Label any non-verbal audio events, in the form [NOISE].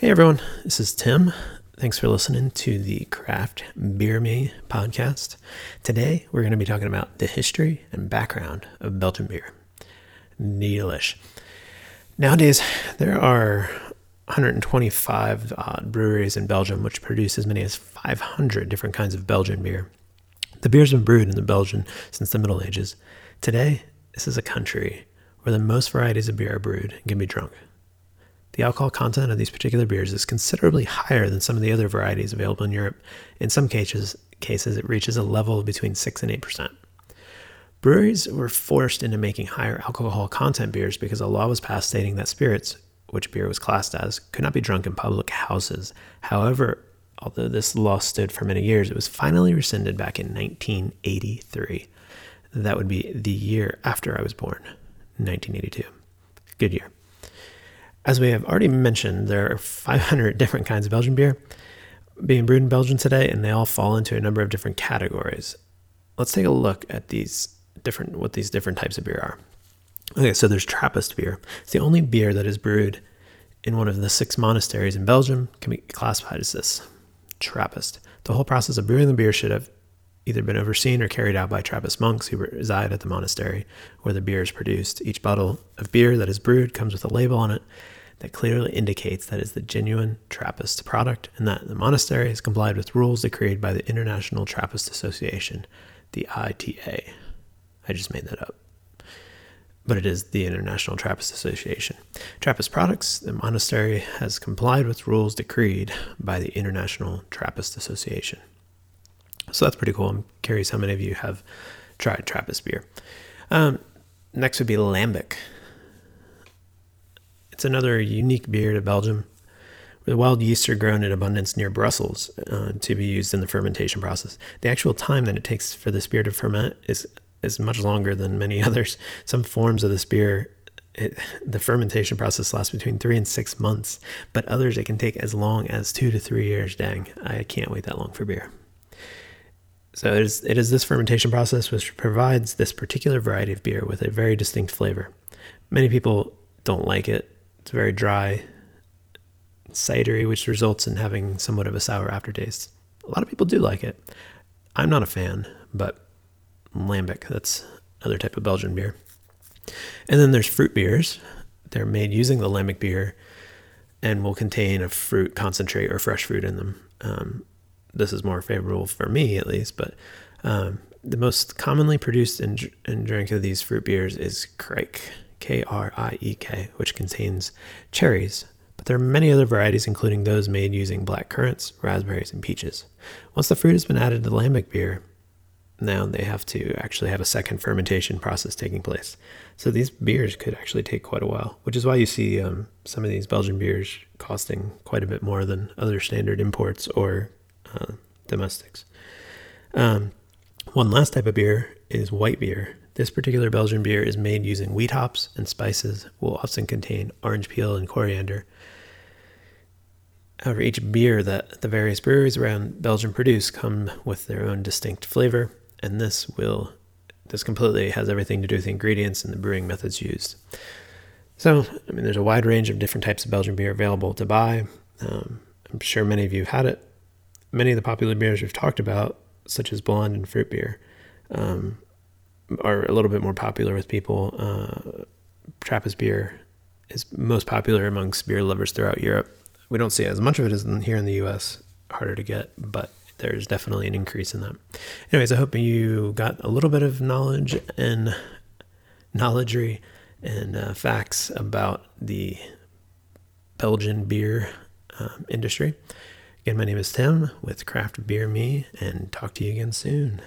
Hey everyone, this is Tim. Thanks for listening to the Craft Beer Me podcast. Today we're going to be talking about the history and background of Belgian beer. Delish. Nowadays, there are 125 odd breweries in Belgium which produce as many as 500 different kinds of Belgian beer. The beer's been brewed in the Belgian since the Middle Ages. Today, this is a country where the most varieties of beer are brewed and can be drunk. The alcohol content of these particular beers is considerably higher than some of the other varieties available in Europe. In some cases, cases it reaches a level of between 6 and 8%. Breweries were forced into making higher alcohol content beers because a law was passed stating that spirits, which beer was classed as, could not be drunk in public houses. However, although this law stood for many years, it was finally rescinded back in 1983. That would be the year after I was born, 1982. Good year. As we have already mentioned, there are 500 different kinds of Belgian beer being brewed in Belgium today, and they all fall into a number of different categories. Let's take a look at these different what these different types of beer are. Okay, so there's Trappist beer. It's the only beer that is brewed in one of the six monasteries in Belgium can be classified as this Trappist. The whole process of brewing the beer should have either been overseen or carried out by Trappist monks who reside at the monastery where the beer is produced. Each bottle of beer that is brewed comes with a label on it that clearly indicates that it's the genuine Trappist product and that the monastery has complied with rules decreed by the International Trappist Association, the ITA. I just made that up. But it is the International Trappist Association. Trappist products, the monastery has complied with rules decreed by the International Trappist Association. So that's pretty cool. I'm curious how many of you have tried Trappist beer. Um, next would be Lambic. It's another unique beer to Belgium. The wild yeasts are grown in abundance near Brussels uh, to be used in the fermentation process. The actual time that it takes for this beer to ferment is is much longer than many [LAUGHS] others. Some forms of this beer, it, the fermentation process lasts between three and six months, but others it can take as long as two to three years. Dang, I can't wait that long for beer. So it is, it is this fermentation process which provides this particular variety of beer with a very distinct flavor. Many people don't like it. It's very dry, cidery, which results in having somewhat of a sour aftertaste. A lot of people do like it. I'm not a fan, but Lambic, that's another type of Belgian beer. And then there's fruit beers. They're made using the Lambic beer and will contain a fruit concentrate or fresh fruit in them. Um, this is more favorable for me at least, but um, the most commonly produced and, and drink of these fruit beers is Kriek, K R I E K, which contains cherries. But there are many other varieties, including those made using black currants, raspberries, and peaches. Once the fruit has been added to the lambic beer, now they have to actually have a second fermentation process taking place. So these beers could actually take quite a while, which is why you see um, some of these Belgian beers costing quite a bit more than other standard imports or uh, domestics. Um, one last type of beer is white beer. This particular Belgian beer is made using wheat hops and spices, will often contain orange peel and coriander. However, each beer that the various breweries around Belgium produce come with their own distinct flavor, and this will this completely has everything to do with the ingredients and the brewing methods used. So, I mean, there's a wide range of different types of Belgian beer available to buy. Um, I'm sure many of you have had it many of the popular beers we've talked about, such as blonde and fruit beer, um, are a little bit more popular with people. Uh, Trappist beer is most popular amongst beer lovers throughout Europe. We don't see as much of it as here in the U.S. Harder to get, but there's definitely an increase in that. Anyways, I hope you got a little bit of knowledge and knowledgery and uh, facts about the Belgian beer um, industry. Again, my name is Tim with Craft Beer Me, and talk to you again soon.